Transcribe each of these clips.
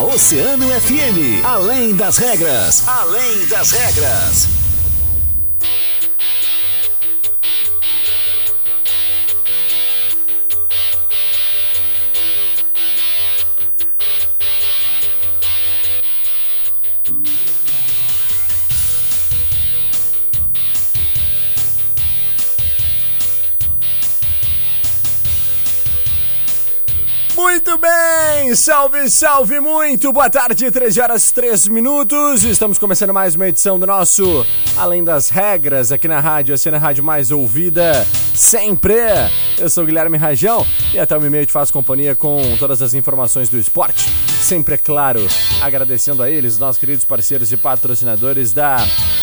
Oceano FM. Além das regras. Além das regras. Salve, salve muito, boa tarde, 13 horas 3 minutos. Estamos começando mais uma edição do nosso Além das Regras aqui na rádio, a cena rádio mais ouvida sempre. Eu sou Guilherme Rajão e até o meio te faço companhia com todas as informações do esporte. Sempre é claro, agradecendo a eles, nossos queridos parceiros e patrocinadores da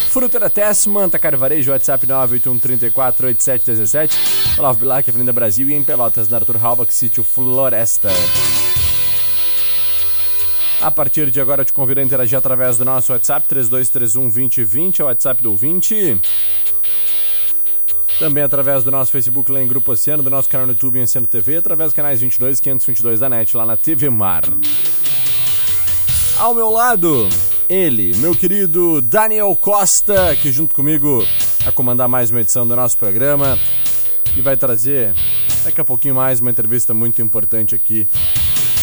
Fruteira Tess, Manta Carvarejo, WhatsApp 981348717, Olavo Bilac, Avenida Brasil e em Pelotas, na Arthur Halbach, Sítio Floresta. A partir de agora, te convido a interagir através do nosso WhatsApp 3231 2020, é o WhatsApp do 20. Também através do nosso Facebook lá em Grupo Oceano, do nosso canal no YouTube em Oceano TV, através dos canais 22 e 522 da NET lá na TV Mar. Ao meu lado, ele, meu querido Daniel Costa, que junto comigo vai comandar mais uma edição do nosso programa e vai trazer daqui a pouquinho mais uma entrevista muito importante aqui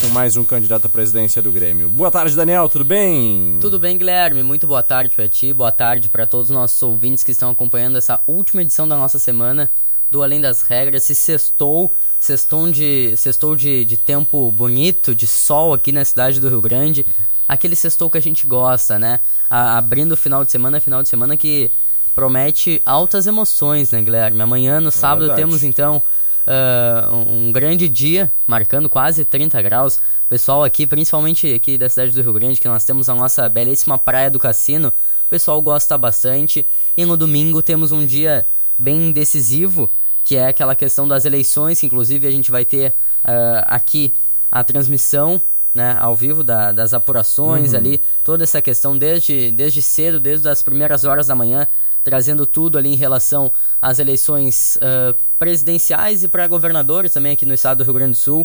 com mais um candidato à presidência do Grêmio. Boa tarde, Daniel, tudo bem? Tudo bem, Guilherme? Muito boa tarde para ti, boa tarde para todos os nossos ouvintes que estão acompanhando essa última edição da nossa semana do Além das Regras. Se sextou, sextou de, sextou de, de tempo bonito, de sol aqui na cidade do Rio Grande aquele sextou que a gente gosta, né? A, abrindo o final de semana, final de semana que promete altas emoções, né, Guilherme? Amanhã, no é sábado, verdade. temos então uh, um, grande dia, marcando quase 30 graus. Pessoal aqui, principalmente aqui da cidade do Rio Grande, que nós temos a nossa belíssima praia do Cassino, o pessoal gosta bastante. E no domingo temos um dia bem decisivo, que é aquela questão das eleições, que inclusive a gente vai ter uh, aqui a transmissão né, ao vivo da, das apurações uhum. ali, toda essa questão desde, desde cedo, desde as primeiras horas da manhã, trazendo tudo ali em relação às eleições uh, presidenciais e para governadores também aqui no estado do Rio Grande do Sul.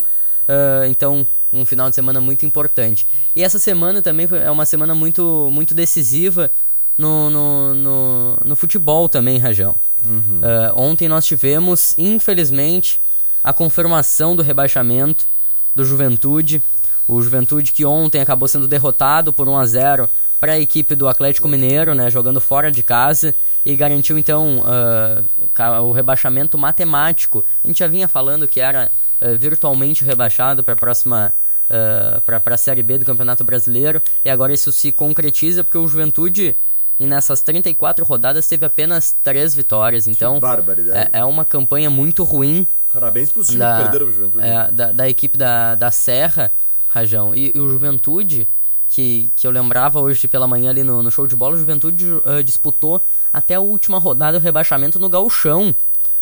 Uh, então, um final de semana muito importante. E essa semana também é uma semana muito, muito decisiva no, no, no, no futebol também, Rajão. Uhum. Uh, ontem nós tivemos, infelizmente, a confirmação do rebaixamento do Juventude. O Juventude que ontem acabou sendo derrotado por 1 a 0 para a equipe do Atlético Mineiro, né, jogando fora de casa e garantiu então uh, o rebaixamento matemático. A gente já vinha falando que era uh, virtualmente rebaixado para a próxima uh, para a Série B do Campeonato Brasileiro e agora isso se concretiza porque o Juventude e nessas 34 rodadas teve apenas três vitórias. Então é, é, uma campanha muito ruim. Parabéns para os times que perderam para Juventude. É, da, da equipe da, da Serra. Rajão. E, e, o Juventude, que, que eu lembrava hoje pela manhã ali no, no show de bola, o Juventude uh, disputou até a última rodada o rebaixamento no Gauchão.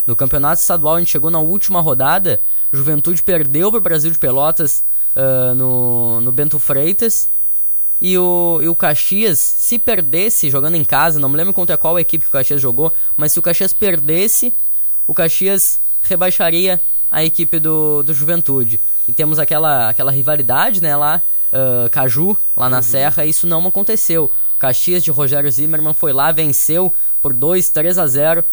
No campeonato estadual, a gente chegou na última rodada, Juventude perdeu para o Brasil de Pelotas uh, no, no Bento Freitas. E o, e o Caxias, se perdesse jogando em casa, não me lembro contra qual equipe que o Caxias jogou, mas se o Caxias perdesse, o Caxias rebaixaria a equipe do, do Juventude e temos aquela, aquela rivalidade, né, lá, uh, Caju, lá na uhum. Serra, isso não aconteceu. O Caxias de Rogério Zimmermann foi lá, venceu por 2, 3 a 0,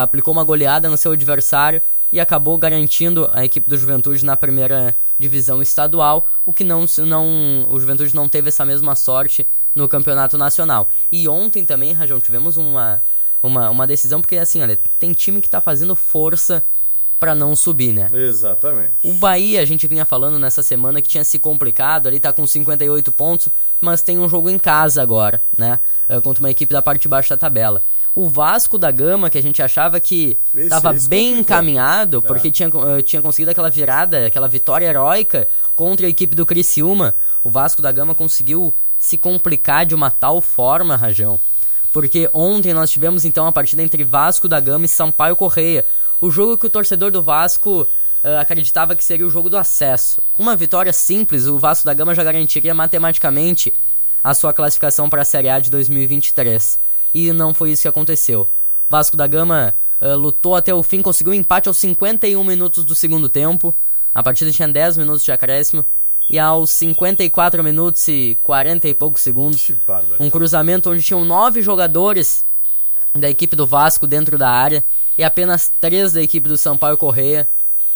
aplicou uma goleada no seu adversário e acabou garantindo a equipe do Juventude na primeira divisão estadual, o que não, não o Juventude não teve essa mesma sorte no campeonato nacional. E ontem também, Rajão, tivemos uma, uma, uma decisão, porque assim, olha, tem time que está fazendo força para não subir, né? Exatamente. O Bahia, a gente vinha falando nessa semana que tinha se complicado, ali tá com 58 pontos, mas tem um jogo em casa agora, né? Uh, contra uma equipe da parte de baixo da tabela. O Vasco da Gama, que a gente achava que estava bem complicou. encaminhado, é. porque é. tinha, uh, tinha conseguido aquela virada, aquela vitória heróica contra a equipe do Criciúma. O Vasco da Gama conseguiu se complicar de uma tal forma, Rajão. Porque ontem nós tivemos então a partida entre Vasco da Gama e Sampaio Correia o jogo que o torcedor do Vasco uh, acreditava que seria o jogo do acesso. Com uma vitória simples, o Vasco da Gama já garantiria matematicamente a sua classificação para a Série A de 2023. E não foi isso que aconteceu. O Vasco da Gama uh, lutou até o fim, conseguiu um empate aos 51 minutos do segundo tempo. A partida tinha 10 minutos de acréscimo E aos 54 minutos e 40 e poucos segundos, um cruzamento onde tinham nove jogadores da equipe do Vasco dentro da área e apenas três da equipe do Sampaio Correia.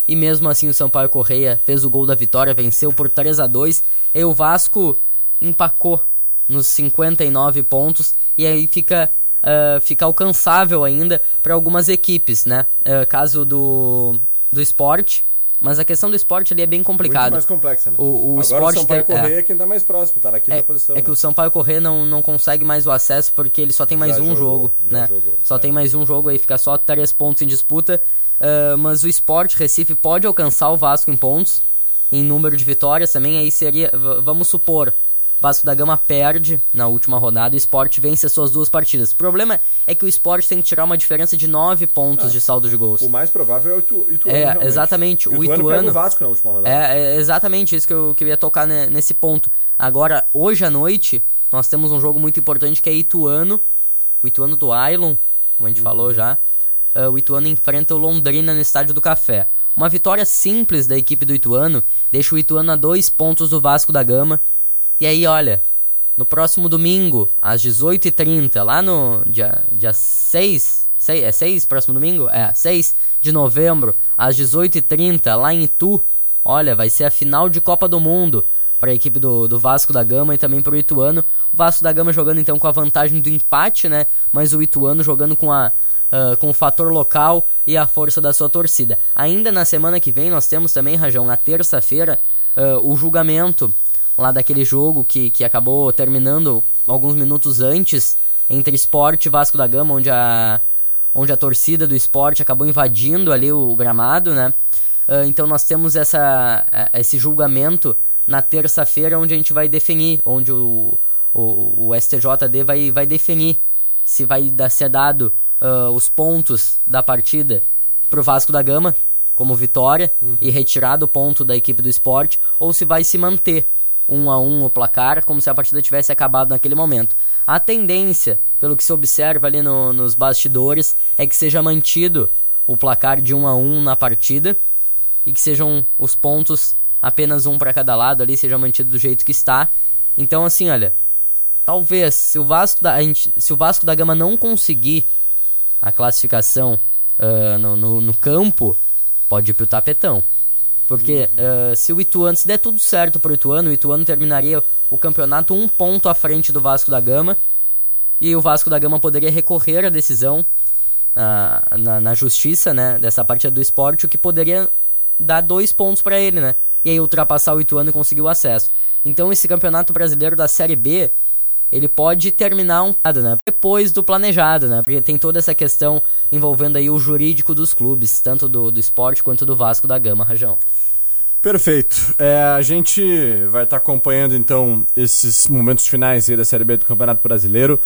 E mesmo assim o Sampaio Correia fez o gol da vitória, venceu por 3 a 2 e o Vasco empacou nos 59 pontos e aí fica ah, fica alcançável ainda para algumas equipes, né? Ah, caso do do esporte, mas a questão do esporte ali é bem Muito complicado. mais complexa, né? O- o Agora esporte o Sampaio é. Correia é quem tá mais próximo, tá na quinta É, posição. é que né? o Sampaio Corrêa não, não consegue mais o acesso porque ele só tem mais Já um jogou, jogo, né? jogou, só é. tem mais um jogo aí, fica só três pontos em disputa. Ah, mas o Sport Recife pode alcançar o Vasco em pontos, em número de vitórias também. Aí seria, vamos supor, Vasco da Gama perde na última rodada e o Sport vence as suas duas partidas. O problema é que o Sport tem que tirar uma diferença de nove pontos de saldo de gols. O mais provável é o Itu- Ituano. É, realmente. exatamente, o Ituano pega Ituano- o Vasco na última rodada. É, é exatamente isso que eu, que eu ia tocar ne- nesse ponto. Agora, hoje à noite, nós temos um jogo muito importante que é Ituano. O Ituano do Ailon, como a gente falou já. Ah, o Ituano enfrenta o Londrina no Estádio do Café. Uma vitória simples da equipe do Ituano deixa o Ituano a dois pontos do Vasco da Gama. E aí, olha, no próximo domingo, às 18h30, lá no dia, dia 6, sei- é 6 próximo domingo? É, 6 de novembro, às 18h30, lá em Itu. Olha, vai ser a final de Copa do Mundo para a equipe do, do Vasco da Gama e também para o Ituano. O Vasco da Gama jogando então com a vantagem do empate, né? Mas o Ituano jogando com a ah, com o fator local e a força da sua torcida. Ainda na semana que vem nós temos também, Rajão, na terça-feira, ah, o julgamento lá daquele jogo que, que acabou terminando alguns minutos antes entre Sport e Vasco da Gama, onde a, onde a torcida do esporte acabou invadindo ali o gramado, né? Ah, então nós temos essa, esse julgamento na terça-feira, onde a gente vai definir, onde o, o, o STJD vai, vai definir se vai dar, ser dado ah, os pontos da partida pro Vasco da Gama como vitória e retirado o ponto da equipe do esporte, ou se vai se manter um a um o placar, como se a partida tivesse acabado naquele momento. A tendência, pelo que se observa ali no- nos bastidores, é que seja mantido o placar de um a um na partida e que sejam os pontos apenas um para cada lado ali, seja mantido do jeito que está. Então, assim, olha, talvez se o Vasco da, se o Vasco da Gama não conseguir a classificação ah, no, no, no campo, pode ir pro tapetão. Porque ah, se o Ituano, se der tudo certo pro Ituano, o Ituano terminaria o campeonato um ponto à frente do Vasco da Gama. E o Vasco da Gama poderia recorrer à decisão ah, na, na justiça, né? Dessa partida do esporte, o que poderia dar dois pontos para ele, né? E aí ultrapassar o Ituano e conseguir o acesso. Então esse campeonato brasileiro da Série B, ele pode terminar um né? Depois do planejado, né? Porque tem toda essa questão envolvendo aí o jurídico dos clubes, tanto do, do esporte quanto do Vasco da Gama, Rajão. Perfeito. É, a gente vai estar acompanhando então esses momentos finais aí da Série B do Campeonato Brasileiro.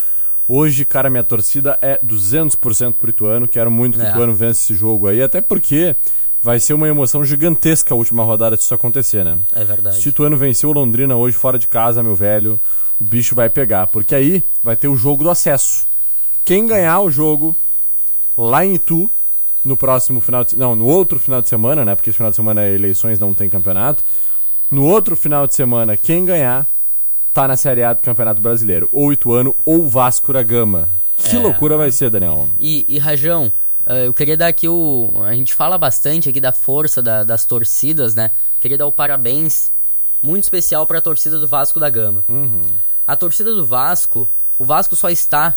Hoje, cara, minha torcida é 200% pro Ituano. Quero muito que o É. Ituano vença esse jogo aí, até porque vai ser uma emoção gigantesca a última rodada se isso acontecer, né? É verdade. Se o Ituano venceu o Londrina hoje fora de casa, meu velho, o bicho vai pegar. Porque aí vai ter o jogo do acesso. Quem ganhar o jogo lá em Itu, no próximo final de Não, no outro final de semana, né? Porque esse final de semana é eleições, não tem campeonato. No outro final de semana, quem ganhar tá na Série A do Campeonato Brasileiro. Ou Ituano ou Vasco da Gama. Que É. loucura vai ser, Daniel. E, e Rajão, eh, eu queria dar aqui o. A gente fala bastante aqui da força da- das torcidas, né? Queria dar o parabéns muito especial para a torcida do Vasco da Gama. A torcida do Vasco, o Vasco só está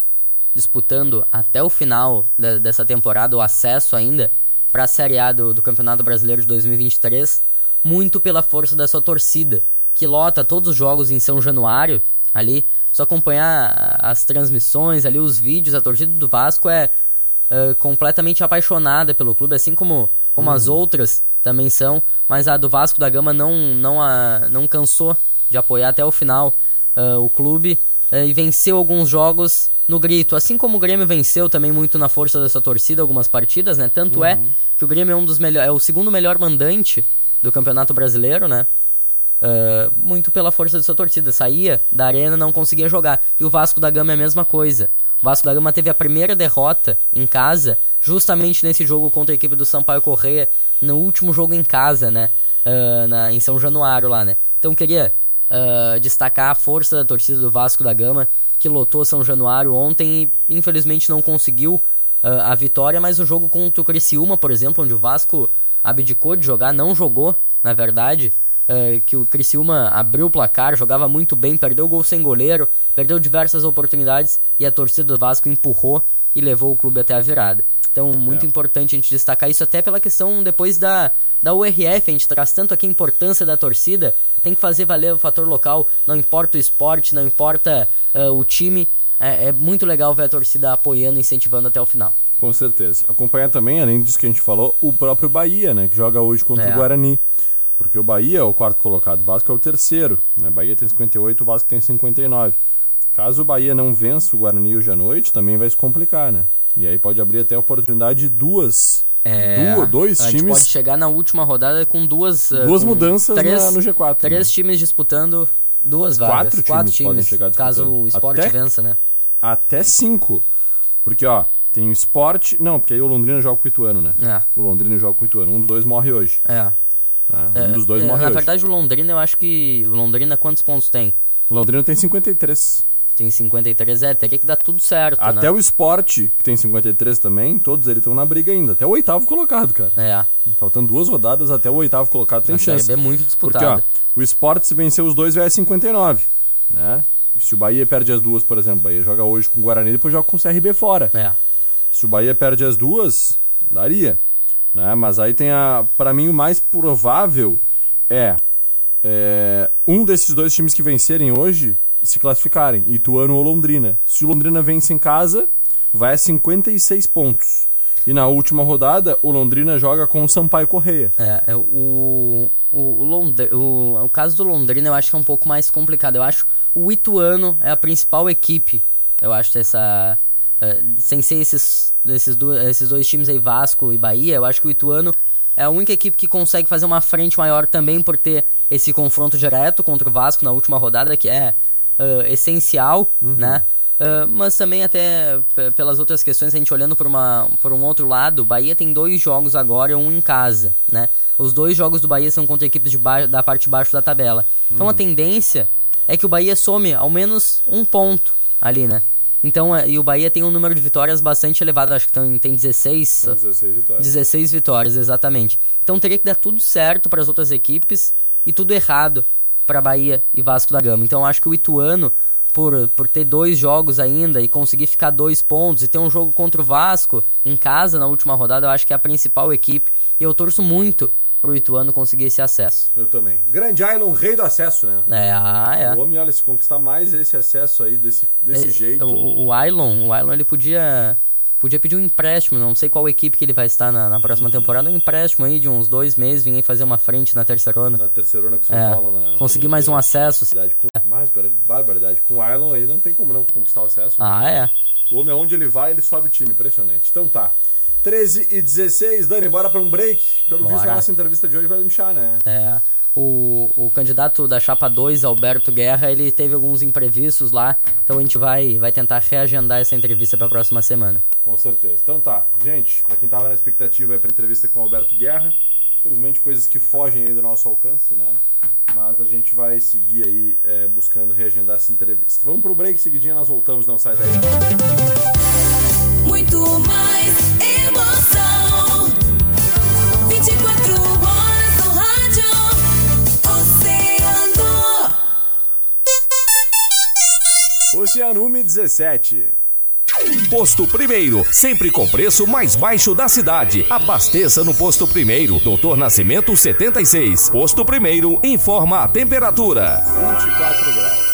disputando até o final da- dessa temporada o acesso ainda para a Série A do, do Campeonato Brasileiro de 2023, muito pela força da sua torcida, que lota todos os jogos em São Januário, ali, só acompanhar as transmissões, ali os vídeos, a torcida do Vasco é, é, completamente apaixonada pelo clube, assim como, como as outras também são, mas a do Vasco da Gama não, não, a, não cansou de apoiar até o final ah, o clube eh, e venceu alguns jogos no grito, assim como o Grêmio venceu também muito na força dessa torcida algumas partidas, né? Tanto é que o Grêmio é um dos melhores, é o segundo melhor mandante do Campeonato Brasileiro, né? Ah, muito pela força de sua torcida. Saía da arena, não conseguia jogar. E o Vasco da Gama é a mesma coisa. O Vasco da Gama teve a primeira derrota em casa, justamente nesse jogo contra a equipe do Sampaio Correia, no último jogo em casa, né? uh, na, em São Januário lá, né? Então queria uh, destacar a força da torcida do Vasco da Gama, que lotou São Januário ontem e infelizmente não conseguiu uh, a vitória, mas o jogo contra o Criciúma, por exemplo, onde o Vasco abdicou de jogar, não jogou, na verdade, uh, que o Criciúma abriu o placar, jogava muito bem, perdeu o gol sem goleiro, perdeu diversas oportunidades e a torcida do Vasco empurrou e levou o clube até a virada. Então, muito é. importante a gente destacar isso, até pela questão depois da, da URF. A gente traz tanto aqui a importância da torcida, tem que fazer valer o fator local, não importa o esporte, não importa uh, o time. É, é, muito legal ver a torcida apoiando, incentivando até o final. Com certeza. Acompanhar também, além disso que a gente falou, o próprio Bahia, né? Que joga hoje contra é. o Guarani. Porque o Bahia é o quarto colocado, o Vasco é o terceiro. Né? Bahia tem 58, o Vasco tem 59. Caso o Bahia não vença o Guarani hoje à noite, também vai se complicar, né? E aí pode abrir até a oportunidade de duas. É, duas dois a times. Gente pode chegar na última rodada com duas. Eh, Duas com mudanças três, na, no G4. Três né? times disputando duas vagas. Quatro, Quatro times, podem times, chegar caso o esporte Até- vença, né? Até cinco. Porque, ó, tem o esporte. Não, porque aí o Londrina joga com o Ituano, né? É, O Londrina joga com o Ituano. Um dos dois morre hoje. é. É, Um dos dois é, morre Na hoje. verdade, o Londrina, eu acho que. O Londrina, quantos pontos tem? O Londrina tem 53. Tem 53, é, teria que dar tudo certo, Até né? o esporte, que tem 53 também, todos eles estão na briga ainda. Até o oitavo colocado, cara. É, Faltando duas rodadas, até o oitavo colocado tem chance. É muito Porque, ó, o esporte, se vencer os dois, vai a 59. Né? E se o Bahia perde as duas, por exemplo, o Bahia joga hoje com o Guarani depois joga com o CRB fora. É, Se o Bahia perde as duas, daria. Né? Mas aí tem a. Pra mim, o mais provável é, é, um desses dois times que vencerem hoje se classificarem, Ituano ou Londrina. Se o Londrina vence em casa, vai a 56 pontos. E na última rodada, o Londrina joga com o Sampaio Correia. é, é, o, o, o, o, o caso do Londrina eu acho que é um pouco mais complicado. Eu acho o Ituano é a principal equipe, eu acho, dessa. é, sem ser esses, esses, do, esses dois times aí, Vasco e Bahia, eu acho que o Ituano é a única equipe que consegue fazer uma frente maior também por ter esse confronto direto contra o Vasco na última rodada, que é ah, essencial, né? Ah, mas também até pelas outras questões, a gente olhando por, uma, por um outro lado, o Bahia tem dois jogos agora, um em casa, né? Os dois jogos do Bahia são contra equipes de da parte de baixo da tabela. Então a tendência é que o Bahia some ao menos um ponto ali, né? Então, é, e o Bahia tem um número de vitórias bastante elevado, acho que tem, tem 16, 16 vitórias. 16 vitórias, exatamente. Então teria que dar tudo certo para as outras equipes e tudo errado para Bahia e Vasco da Gama. Então acho que o Ituano, por, por ter dois jogos ainda e conseguir ficar dois pontos e ter um jogo contra o Vasco em casa na última rodada, eu acho que é a principal equipe. E eu torço muito pro Ituano conseguir esse acesso. Eu também. Grande Island, rei do acesso, né? É, ah, é. O homem, olha, se conquistar mais esse acesso aí, desse, desse É, jeito. O, o Ailon, o Ailon ele podia podia pedir um empréstimo, não sei qual equipe que ele vai estar na, na próxima temporada, um empréstimo aí de uns dois meses, vir aí fazer uma frente na terceirona. Na terceirona com São É, Paulo. Na, conseguir mais um acesso. Com, mais bar- barbaridade. Com o Island aí não tem como não conquistar o acesso. Ah, é. O homem, aonde ele vai, ele sobe time. Impressionante. Então tá. 13 e 16, Dani, bora pra um break. Pelo visto, Bora. a nossa entrevista de hoje vai inchar, né? É, o, o candidato da chapa 2, Alberto Guerra, ele teve alguns imprevistos lá, então a gente vai, vai tentar reagendar essa entrevista para a próxima semana. Com certeza. Então tá, gente, pra quem tava na expectativa aí pra entrevista com o Alberto Guerra, infelizmente coisas que fogem aí do nosso alcance, né? Mas a gente vai seguir aí é, buscando reagendar essa entrevista. Vamos pro break, seguidinha nós voltamos, não sai daí. Muito mais emoção. Oceanume 17. Posto Primeiro, sempre com preço mais baixo da cidade. Abasteça no Posto Primeiro, Doutor Nascimento 76. Posto Primeiro informa a temperatura. 24 graus.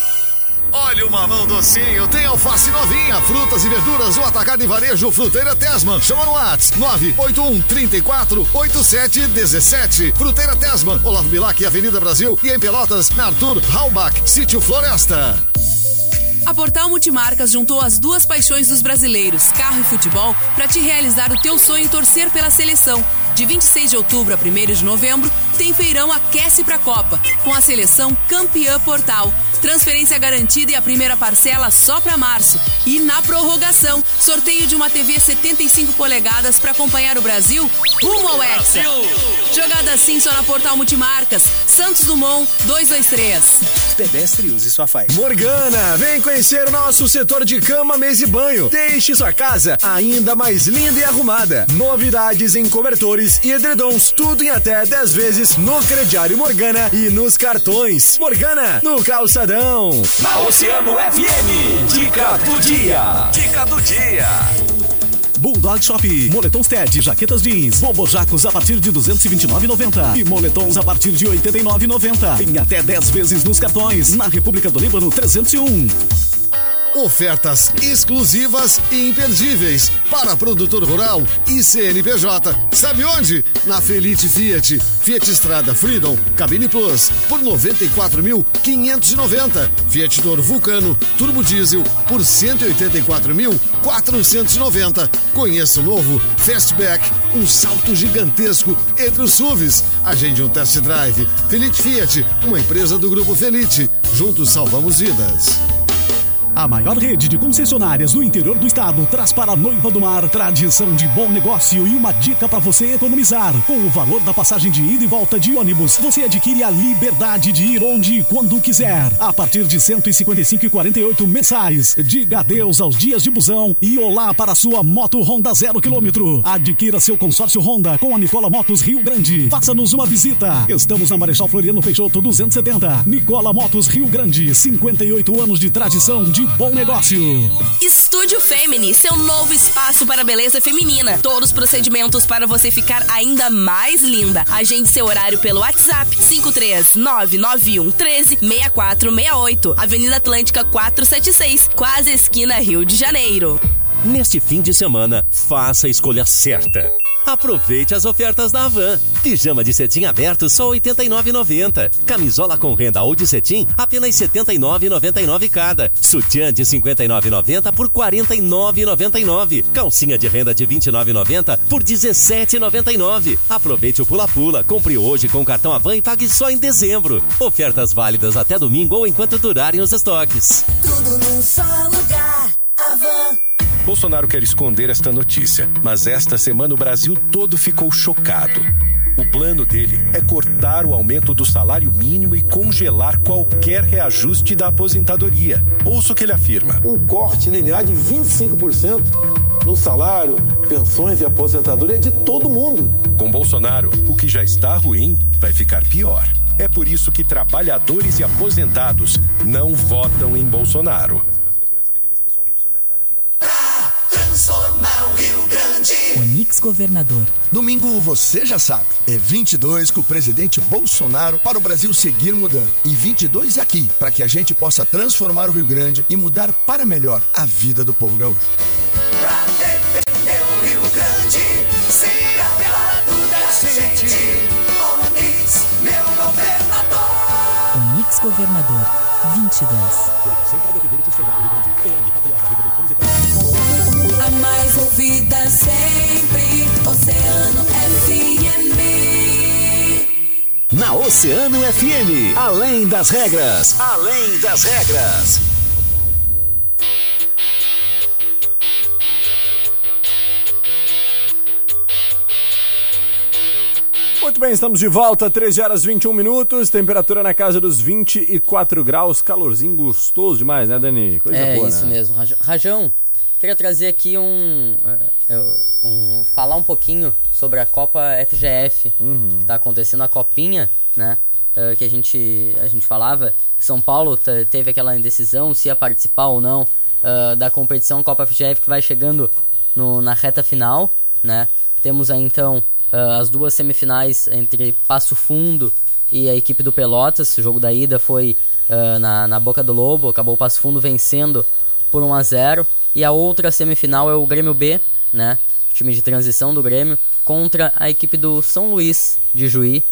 Olha o mamão docinho, tem alface novinha, frutas e verduras, o atacado e varejo Fruteira Tesman. Chama no Whats 981 34 87 17. Fruteira Tesman, Olavo Bilac, Avenida Brasil e em Pelotas, na Arthur Sítio Floresta. A Portal Multimarcas juntou as duas paixões dos brasileiros, carro e futebol, para te realizar o teu sonho e torcer pela seleção. De 26 de outubro a 1 de novembro, tem feirão Aquece pra Copa, com a seleção campeã Portal. Transferência garantida e a primeira parcela só para março. E na prorrogação, sorteio de uma TV 75 polegadas para acompanhar o Brasil rumo ao Hexa. Jogada assim só na Portal Multimarcas. Santos Dumont 223. Pedestre use sua faixa. Morgana, vem conhecer o nosso setor de cama, mesa e banho. Deixe sua casa ainda mais linda e arrumada. Novidades em cobertores e edredons, tudo em até 10 vezes no crediário Morgana e nos cartões. Morgana, no calçadão. Na Oceano FM, dica do dia. Dica do dia. Bulldog Shop, moletons TED, jaquetas jeans, bobojacos a partir de 229,90 e moletons a partir de 89,90 em até 10 vezes nos cartões. Na República do Líbano 301. Ofertas exclusivas e imperdíveis para produtor rural e CNPJ. Sabe onde? Na Felite Fiat. Fiat Estrada Freedom Cabine Plus por 94.590. Fiat Toro Vulcano Turbo Diesel por 184.490. Conheça o novo Fastback, um salto gigantesco entre os SUVs. Agende um test drive. Felite Fiat, uma empresa do grupo Felite. Juntos salvamos vidas. A maior rede de concessionárias do interior do estado traz para a Noiva do Mar tradição de bom negócio e uma dica para você economizar. Com o valor da passagem de ida e volta de ônibus, você adquire a liberdade de ir onde e quando quiser. A partir de 155,48 mensais. Diga adeus aos dias de busão e olá para a sua moto Honda zero quilômetro. Adquira seu consórcio Honda com a Nicola Motos Rio Grande. Faça-nos uma visita. Estamos na Marechal Floriano Peixoto 270. Nicola Motos Rio Grande. 58 anos de tradição de bom negócio. Estúdio Femini, seu novo espaço para beleza feminina. Todos os procedimentos para você ficar ainda mais linda. Agende seu horário pelo WhatsApp 53991 13 6468. Avenida Atlântica 476, quase esquina Rio de Janeiro. Neste fim de semana, faça a escolha certa. Aproveite as ofertas da Havan. Pijama de cetim aberto só R$ 89,90. Camisola com renda ou de cetim apenas R$ 79,99 cada. Sutiã de R$ 59,90 por R$ 49,99. Calcinha de renda de R$ 29,90 por R$ 17,99. Aproveite o pula-pula. Compre hoje com cartão Havan e pague só em dezembro. Ofertas válidas até domingo ou enquanto durarem os estoques. Tudo num só lugar. Avan. Bolsonaro quer esconder esta notícia, mas esta semana o Brasil todo ficou chocado. O plano dele é cortar o aumento do salário mínimo e congelar qualquer reajuste da aposentadoria. Ouça o que ele afirma. Um corte linear de 25% no salário, pensões e aposentadoria de todo mundo. Com Bolsonaro, o que já está ruim vai ficar pior. É por isso que trabalhadores e aposentados não votam em Bolsonaro. Transformar o Rio Grande. Onix Governador. Domingo, você já sabe, é 22 com o presidente Bolsonaro para o Brasil seguir mudando. E 22 é aqui, para que a gente possa transformar o Rio Grande e mudar para melhor a vida do povo gaúcho. Pra defender o Rio Grande. Ser apelado da gente. Onix, meu governador. Onix Governador 22. A mais ouvida sempre. Oceano FM. Na Oceano FM, além das regras, além das regras. Muito bem, estamos de volta, 13 horas 21 minutos, temperatura na casa dos 24 graus, calorzinho gostoso demais, né, Dani? Coisa é boa, isso né? mesmo. Raj- Rajão, queria trazer aqui um, é, um- falar um pouquinho sobre a Copa FGF, que tá acontecendo a copinha, né? é, que a gente a gente falava, São Paulo te- teve aquela indecisão se ia participar ou não é, da competição Copa FGF que vai chegando no- na reta final, né? Temos aí então é, as duas semifinais entre Passo Fundo e a equipe do Pelotas. O jogo da ida foi na, na Boca do Lobo, acabou o Passo Fundo vencendo por 1 a 0 E a outra semifinal é o Grêmio B, né? O time de transição do Grêmio, contra a equipe do São Luís de Juí.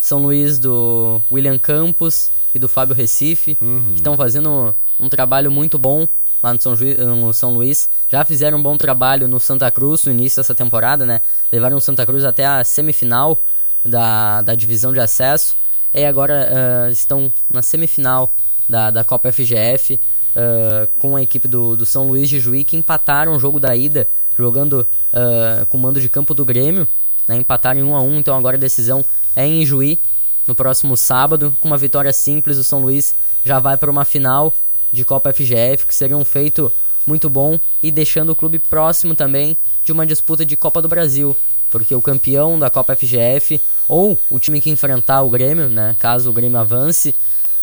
São Luís do William Campos e do Fábio Recife, que estão fazendo um trabalho muito bom lá no São, Juí- no São Luís. Já fizeram um bom trabalho no Santa Cruz no início dessa temporada, né? Levaram o Santa Cruz até a semifinal da, da divisão de acesso. E agora ah, estão na semifinal da, da Copa FGF uh, com a equipe do, do São Luís de Juí, que empataram o jogo da ida, jogando uh, com o mando de campo do Grêmio, né, empataram em 1 a 1 então agora a decisão é em Juí, no próximo sábado, com uma vitória simples, o São Luís já vai para uma final de Copa FGF, que seria um feito muito bom e deixando o clube próximo também de uma disputa de Copa do Brasil, porque o campeão da Copa FGF ou o time que enfrentar o Grêmio, né, caso o Grêmio avance,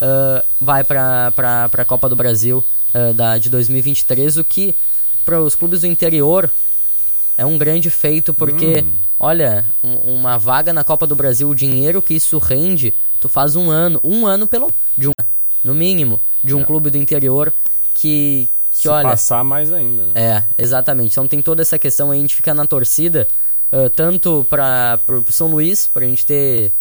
uh, vai para a Copa do Brasil uh, da, de 2023, o que para os clubes do interior é um grande feito, porque, hum. olha, um, uma vaga na Copa do Brasil, o dinheiro que isso rende, tu faz um ano, um ano pelo. De um, no mínimo, de um é. clube do interior que. que Se olha, passar mais ainda. Né? É, exatamente. Então tem toda essa questão aí, a gente fica na torcida, uh, tanto para o São Luís, para a gente ter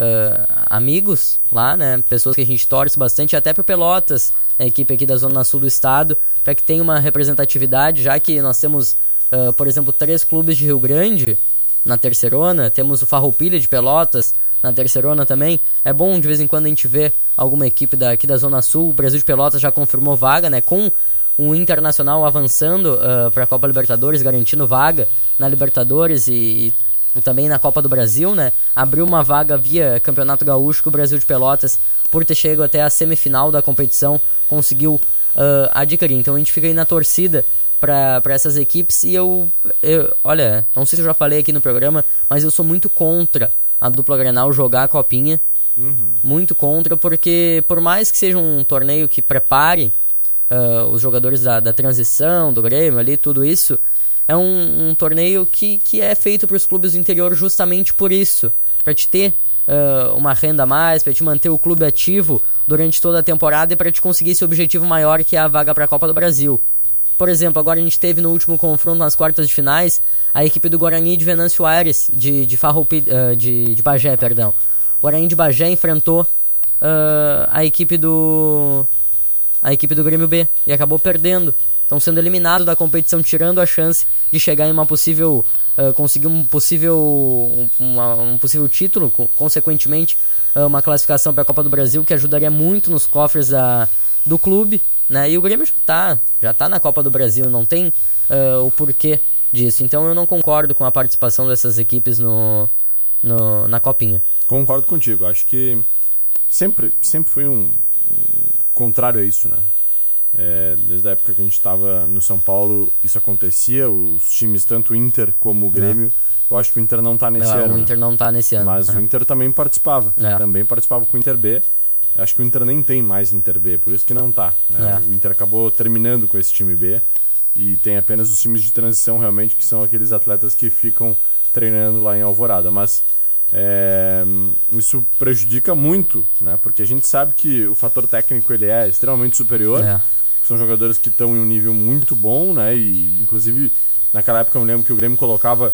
uh, amigos lá, né? Pessoas que a gente torce bastante, até para Pelotas, a equipe aqui da Zona Sul do estado, para que tenha uma representatividade, já que nós temos uh, por exemplo, três clubes de Rio Grande na terceirona, temos o Farroupilha de Pelotas na terceirona também. É bom de vez em quando a gente ver alguma equipe daqui da Zona Sul. O Brasil de Pelotas já confirmou vaga, né? Com o Internacional avançando uh, para a Copa Libertadores, garantindo vaga na Libertadores e, e, também na Copa do Brasil, né? Abriu uma vaga via Campeonato Gaúcho que o Brasil de Pelotas, por ter chegado até a semifinal da competição, conseguiu uh, adquirir. Então a gente fica aí na torcida para essas equipes e eu, eu, olha, não sei se eu já falei aqui no programa, mas eu sou muito contra a dupla Grenal jogar a copinha. Uhum. Muito contra, porque por mais que seja um torneio que prepare uh, os jogadores da, da transição, do Grêmio ali, tudo isso, é um, um torneio que, que é feito para os clubes do interior justamente por isso. Para te ter uh, uma renda a mais, para te manter o clube ativo durante toda a temporada e para te conseguir esse objetivo maior que é a vaga para a Copa do Brasil. Por exemplo, agora a gente teve no último confronto nas quartas de finais a equipe do Guarani de Venâncio Aires, de, de, Farroupi, uh, de, de Bagé, perdão. O Guarani de Bagé enfrentou uh, a equipe do a equipe do Grêmio B e acabou perdendo. Estão sendo eliminados da competição, tirando a chance de chegar em uma possível uh, conseguir um possível uma, um possível título, consequentemente uma classificação para a Copa do Brasil que ajudaria muito nos cofres da, do clube né? E o Grêmio já tá, já tá na Copa do Brasil, não tem uh, o porquê disso. Então eu não concordo com a participação dessas equipes no, no na Copinha. Concordo contigo, acho que sempre, sempre foi um, um contrário a isso, né? É, desde a época que a gente estava no São Paulo, isso acontecia, os times, tanto o Inter como o Grêmio, é. eu acho que o Inter não está nesse não, ano. O Inter não está nesse ano. Mas o Inter também participava, é. também participava com o Inter B. Acho que o Inter nem tem mais Inter B, por isso que não tá. Né? É. O Inter acabou terminando com esse time B e tem apenas os times de transição realmente, que são aqueles atletas que ficam treinando lá em Alvorada. Mas é, isso prejudica muito, né? Porque a gente sabe que o fator técnico ele é extremamente superior. É. São jogadores que estão em um nível muito bom, né? E inclusive naquela época eu me lembro que o Grêmio colocava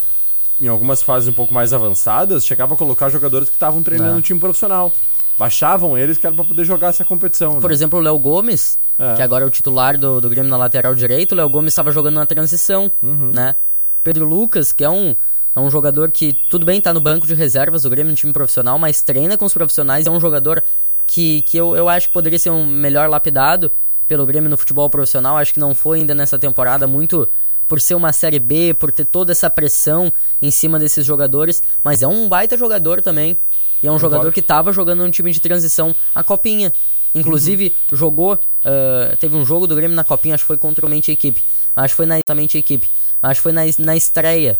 em algumas fases um pouco mais avançadas, chegava a colocar jogadores que estavam treinando É. no time profissional baixavam eles que era pra poder jogar essa competição. Por né? exemplo, o Léo Gomes, É. que agora é o titular do, do Grêmio na lateral direito, o Léo Gomes estava jogando na transição, Uhum. né? O Pedro Lucas, que é um, é um jogador que, tudo bem, tá no banco de reservas do Grêmio no time profissional, mas treina com os profissionais, é um jogador que, que eu, eu acho que poderia ser um melhor lapidado pelo Grêmio no futebol profissional, acho que não foi ainda nessa temporada, muito por ser uma Série B, por ter toda essa pressão em cima desses jogadores, mas é um baita jogador também. E é um Concordo. jogador que estava jogando num time de transição a Copinha. Inclusive, jogou. uh, teve um jogo do Grêmio na Copinha, acho que foi contra o Mente Equipe. Acho que foi na Mente Equipe. Acho que foi na, na estreia.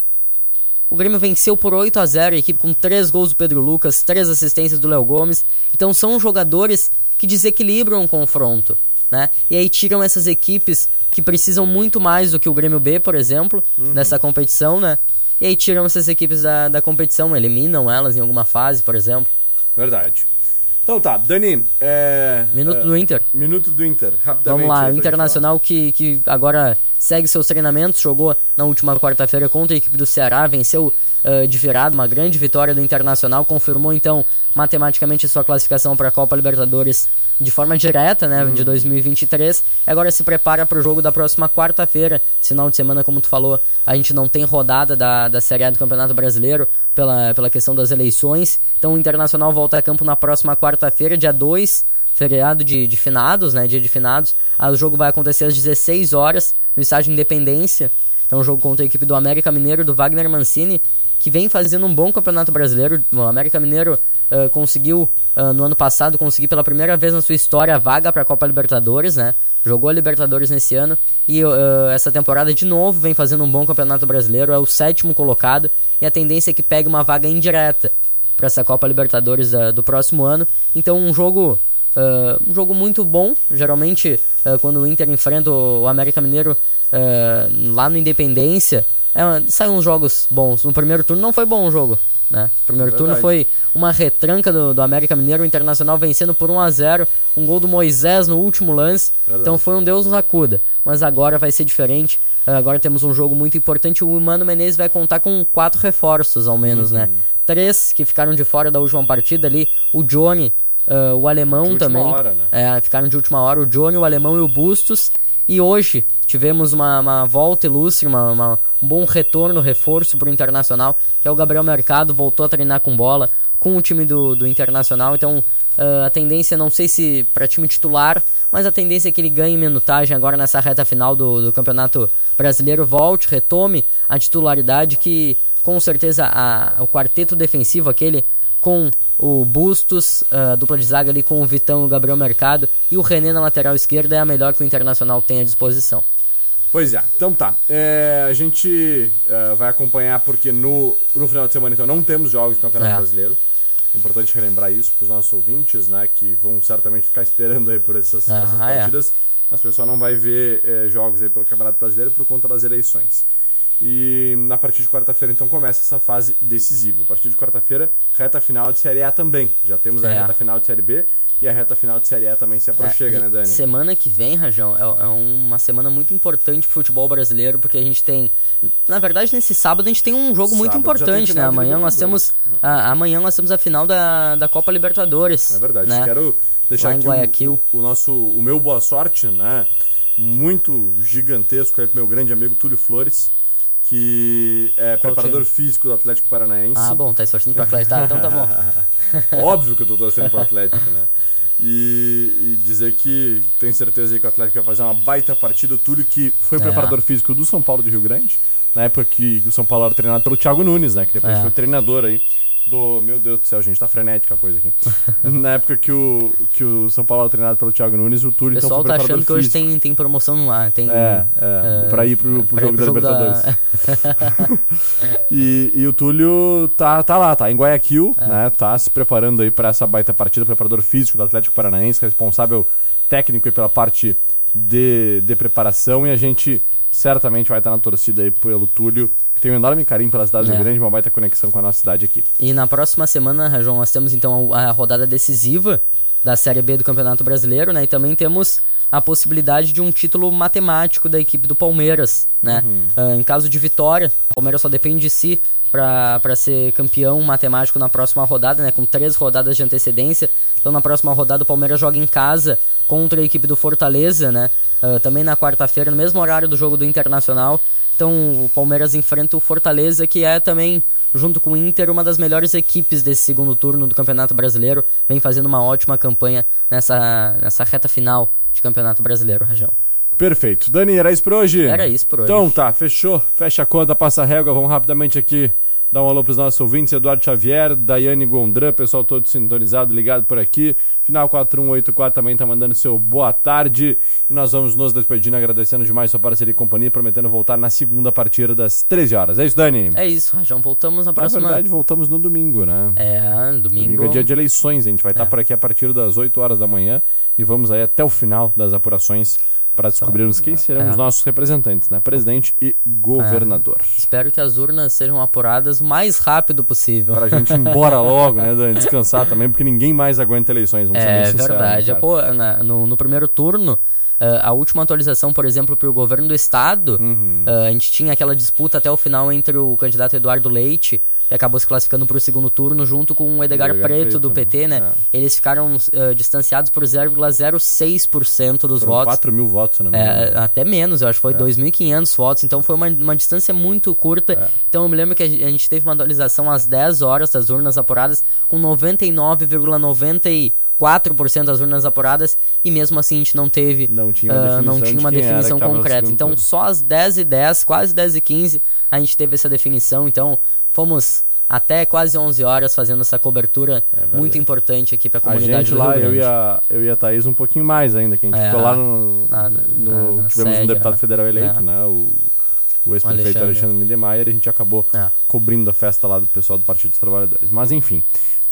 O Grêmio venceu por 8 a 0 a equipe com 3 gols do Pedro Lucas, 3 assistências do Léo Gomes. Então são jogadores que desequilibram o confronto. Né? E aí tiram essas equipes que precisam muito mais do que o Grêmio B, por exemplo, Uhum. nessa competição, né? E aí tiram essas equipes da, da competição, eliminam elas em alguma fase, por exemplo. Verdade. Então tá, Dani. É, Minuto é, do Inter. Minuto do Inter, rapidamente. Vamos lá, o Internacional que, que agora segue seus treinamentos, jogou na última quarta-feira contra a equipe do Ceará, venceu uh, de virada, uma grande vitória do Internacional, confirmou então matematicamente sua classificação para a Copa Libertadores de forma direta, né, de 2023. E agora se prepara para o jogo da próxima quarta-feira, final de semana, como tu falou, a gente não tem rodada da, da Série A do Campeonato Brasileiro pela, pela questão das eleições. Então o Internacional volta a campo na próxima quarta-feira, dia 2 feriado de, de finados, né? Dia de finados. Ah, o jogo vai acontecer às 16 horas no estádio Independência. Então, um jogo contra a equipe do América Mineiro, do Wagner Mancini, que vem fazendo um bom campeonato brasileiro. O América Mineiro uh, conseguiu, uh, no ano passado, conseguir pela primeira vez na sua história a vaga para a Copa Libertadores, né? Jogou a Libertadores nesse ano e uh, essa temporada de novo vem fazendo um bom campeonato brasileiro, é o sétimo colocado e a tendência é que pegue uma vaga indireta para essa Copa Libertadores do próximo ano. Então, um jogo Uh, um jogo muito bom. Geralmente, uh, quando o Inter enfrenta o América Mineiro uh, lá no Independência, é, saem uns jogos bons. No primeiro turno não foi bom o jogo. Né? O primeiro é turno foi uma retranca do, do América Mineiro, o Internacional vencendo por 1 a 0 um gol do Moisés no último lance. Verdade. Então foi um Deus nos acuda. Mas agora vai ser diferente. agora temos um jogo muito importante. O Mano Menezes vai contar com quatro reforços, ao menos, né? uhum. né? Três que ficaram de fora da última partida ali. O Johnny Uh, o alemão também. Hora, né? é, ficaram de última hora o Johnny, o alemão e o Bustos. E hoje tivemos uma, uma volta ilustre, uma, uma, um bom retorno, reforço para o Internacional, que é o Gabriel Mercado, voltou a treinar com bola com o time do, do Internacional. Então uh, a tendência, não sei se para time titular, mas a tendência é que ele ganhe minutagem agora nessa reta final do, do Campeonato Brasileiro, volte, retome a titularidade que com certeza a, o quarteto defensivo, aquele com o Bustos, a dupla de zaga ali com o Vitão e o Gabriel Mercado, e o René na lateral esquerda é a melhor que o Internacional tem à disposição. Pois é, então tá. É, a gente uh, vai acompanhar porque no, no final de semana então não temos jogos do Campeonato é. Brasileiro. Importante relembrar isso para os nossos ouvintes, né? Que vão certamente ficar esperando aí por essas, ah, essas é. partidas. É. As pessoas não vai ver é, jogos aí pelo Campeonato Brasileiro por conta das eleições. E na partir de quarta-feira, então, começa essa fase decisiva. A partir de quarta-feira, reta final de Série A também. Já temos a é. reta final de Série B e a reta final de Série A também se aproxima, é, né, Dani? Semana que vem, Rajão, é, é, uma semana muito importante pro futebol brasileiro, porque a gente tem. Na verdade, nesse sábado a gente tem um jogo sábado muito importante, né? Amanhã nós temos. A, amanhã nós temos a final da, da Copa Libertadores. É verdade. Né? Quero deixar aqui o, o, nosso. o meu boa sorte, né? Muito gigantesco aí pro meu grande amigo Túlio Flores que é Qual preparador time? físico do Atlético Paranaense. Ah, bom, tá esforçando pro Atlético, tá, então tá bom. Óbvio que eu tô torcendo pro Atlético, né? E, e, dizer que tenho certeza aí que o Atlético vai fazer uma baita partida. O Túlio, que foi é. preparador físico do São Paulo de Rio Grande, na época que o São Paulo era treinado pelo Thiago Nunes, né? Que depois é. foi treinador aí do. Meu Deus do céu, gente, tá frenética a coisa aqui. Na época que o, que o São Paulo era treinado pelo Thiago Nunes, o Túlio então foi tá achando que hoje tem, tem promoção lá. Tem, é, é, uh, pra ir pro, pro jogo ir pro da Libertadores. Da... e, e o Túlio tá, tá lá, tá em Guayaquil, é. né? Tá se preparando aí pra essa baita partida, preparador físico do Atlético Paranaense, responsável técnico aí pela parte de, de preparação e a gente certamente vai estar na torcida aí pelo Túlio que tem um enorme carinho pela cidade é. do Grande, uma baita conexão com a nossa cidade aqui. E na próxima semana, João, nós temos então a, rodada decisiva da Série B do Campeonato Brasileiro, né? E também temos a possibilidade de um título matemático da equipe do Palmeiras, né? Uhum. Uh, em caso de vitória, o Palmeiras só depende de si para ser campeão matemático na próxima rodada, né? Com três rodadas de antecedência. Então na próxima rodada o Palmeiras joga em casa contra a equipe do Fortaleza, né? Uh, também na quarta-feira, no mesmo horário do jogo do Internacional. Então o Palmeiras enfrenta o Fortaleza, que é também, junto com o Inter, uma das melhores equipes desse segundo turno do Campeonato Brasileiro. Vem fazendo uma ótima campanha nessa, nessa reta final de Campeonato Brasileiro, Rajão. Perfeito. Dani, era isso por hoje? Era isso por hoje. Então tá, fechou. Fecha a conta, passa a régua. Vamos rapidamente aqui Dá um alô para os nossos ouvintes, Eduardo Xavier, Daiane Gondran, pessoal todo sintonizado, ligado por aqui. Final 4184 também está mandando seu boa tarde. E nós vamos nos despedindo, agradecendo demais sua parceria e companhia, prometendo voltar na segunda partida das 13 horas. É isso, Dani? É isso, Rajão. Voltamos na próxima. Na verdade, voltamos no domingo, né? É, domingo. Domingo é dia de eleições, a gente vai estar é. por aqui a partir das 8 horas da manhã e vamos aí até o final das apurações para descobrirmos quem serão é. os nossos representantes, né? Presidente e governador. É. Espero que as urnas sejam apuradas o mais rápido possível. Para a gente ir embora logo, né? Descansar também, porque ninguém mais aguenta eleições, vamos é, ser bem verdade. Pô, na, no, no primeiro turno, Uh, a última atualização, por exemplo, para o governo do estado, uhum. uh, a gente tinha aquela disputa até o final entre o candidato Eduardo Leite e acabou se classificando para o segundo turno junto com o Edgar, Edgar Preto, Preto, do PT, né? É. Eles ficaram uh, distanciados por 0,06% dos Foram votos. 4 mil votos, né? É, até menos, eu acho que foi é. 2.500 votos, então foi uma, uma distância muito curta. É. Então eu me lembro que a gente teve uma atualização às 10 horas das urnas apuradas com 99,90 4% das urnas apuradas e mesmo assim a gente não teve não tinha uma ah, definição, não tinha de uma era definição concreta. Então só às 10 e 10, quase 10 e 15, a gente teve essa definição. Então fomos até quase 11 horas fazendo essa cobertura muito importante aqui para a É A comunidade gente lá, eu e, a, eu e a Thaís um pouquinho mais ainda, que a gente É, ficou lá no. na- no- na- tivemos um sede, deputado é. federal eleito, É. né? O, o ex-prefeito Alexandre. Alexandre Lindemeyer, e a gente acabou É. cobrindo a festa lá do pessoal do Partido dos Trabalhadores. Mas enfim.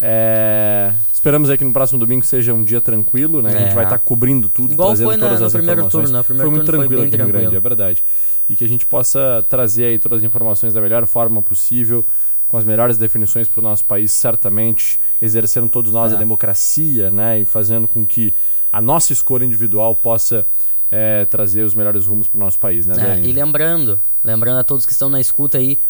É, Esperamos aí que no próximo domingo seja um dia tranquilo, né? A gente É. vai estar cobrindo tudo, Igual trazendo foi na- todas no as primeiro informações. turno, né? O primeiro foi muito turno foi tranquilo bem aqui no Rio Grande, tranquilo. é verdade. E que a gente possa trazer aí todas as informações da melhor forma possível, com as melhores definições para o nosso país, certamente, exercendo todos nós É. a democracia, né? E fazendo com que a nossa escolha individual possa é, trazer os melhores rumos para o nosso país, né, É, e lembrando, lembrando a todos que estão na escuta aí,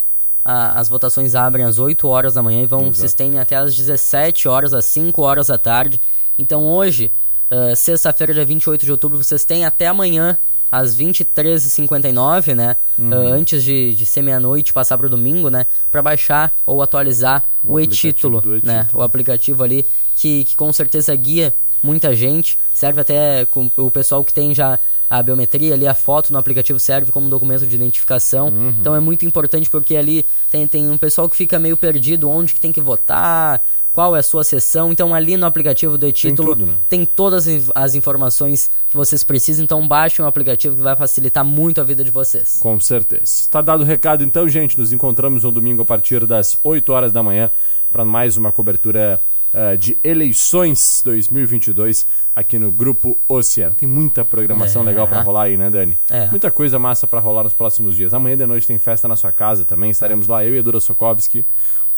a- as votações abrem às 8 horas da manhã e vão Exato. se estendem até às 17 horas, às 5 horas da tarde. Então hoje, ah, sexta-feira, dia 28 de outubro, vocês têm até amanhã, às 23h59, né? Uhum. ah, antes de, de ser meia-noite, passar pro domingo, né? Pra baixar ou atualizar O o, e-título, né? O aplicativo ali, que, que com certeza guia muita gente. Serve até com o pessoal que tem já a biometria ali, a foto no aplicativo serve como documento de identificação. Uhum. Então é muito importante porque ali tem, tem um pessoal que fica meio perdido onde que tem que votar, qual é a sua sessão. Então ali no aplicativo do e-título tudo, né? tem todas as- as informações que vocês precisam. Então baixem o aplicativo que vai facilitar muito a vida de vocês. Com certeza. Está dado o recado então, gente. Nos encontramos no domingo a partir das 8 horas da manhã para mais uma cobertura eh, de eleições 2022 aqui no Grupo Oceano. Tem muita programação É. legal para rolar aí, né, Dani? É. Muita coisa massa para rolar nos próximos dias. Amanhã de noite tem festa na sua casa também. Estaremos lá, eu e a Dura Sokovski,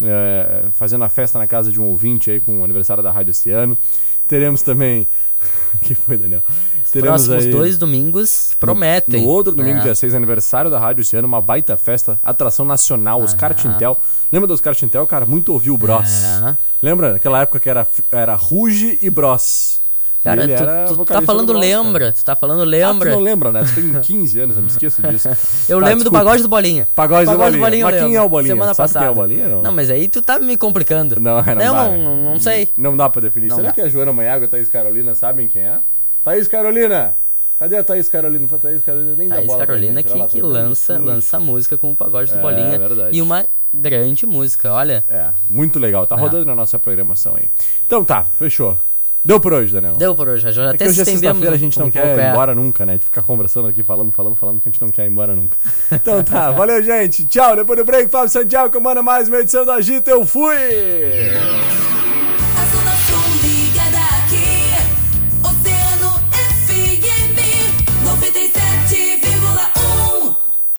eh, fazendo a festa na casa de um ouvinte aí com o aniversário da Rádio Oceano. Teremos também. O que foi, Daniel? Próximos dois domingos prometem. No, no outro domingo, É. dia 6, aniversário da Rádio esse ano, uma baita festa, atração nacional, Oscar Tintel. Lembra do Oscar Tintel, cara? Muito ouviu o Bros. É. Lembra? Naquela época que era, era Ruge e Bros. Cara, ele tu- tu, tá falando do lembra, tu tá falando Ah, lembra. tu não lembra, né? Tu tem 15 anos, eu me esqueço disso. Eu Tá, lembro do desculpa. pagode do Bolinha. Pagode do Bolinha. eu Mas quem é o Bolinha? Semana Sabe passada. quem é o Bolinha, não? Não, mas aí tu tá me complicando. Não, não, não, dá. não, não sei. Não dá pra definir. Não Será dá. que a Joana Maiago e a Thaís Carolina sabem quem é? Thaís Carolina! Cadê a Thaís Carolina? Fala, Thaís Carolina nem dá Thaís bola pra Carolina gente. Olha lá, que, que lança, lança música com o pagode do É, Bolinha. verdade. E uma grande música, olha. É, muito legal. Tá É. rodando na nossa programação aí. Então tá, fechou. Deu por hoje, Daniel. Deu por hoje, já É até que hoje é sexta-feira, a gente não um quer pouco, ir é. embora nunca, né? A gente fica conversando aqui, falando, falando, falando, que a gente não quer ir embora nunca. Então tá, valeu, gente. Tchau. Depois do break, Fábio Santiago comanda mais uma edição da Agita. Eu fui!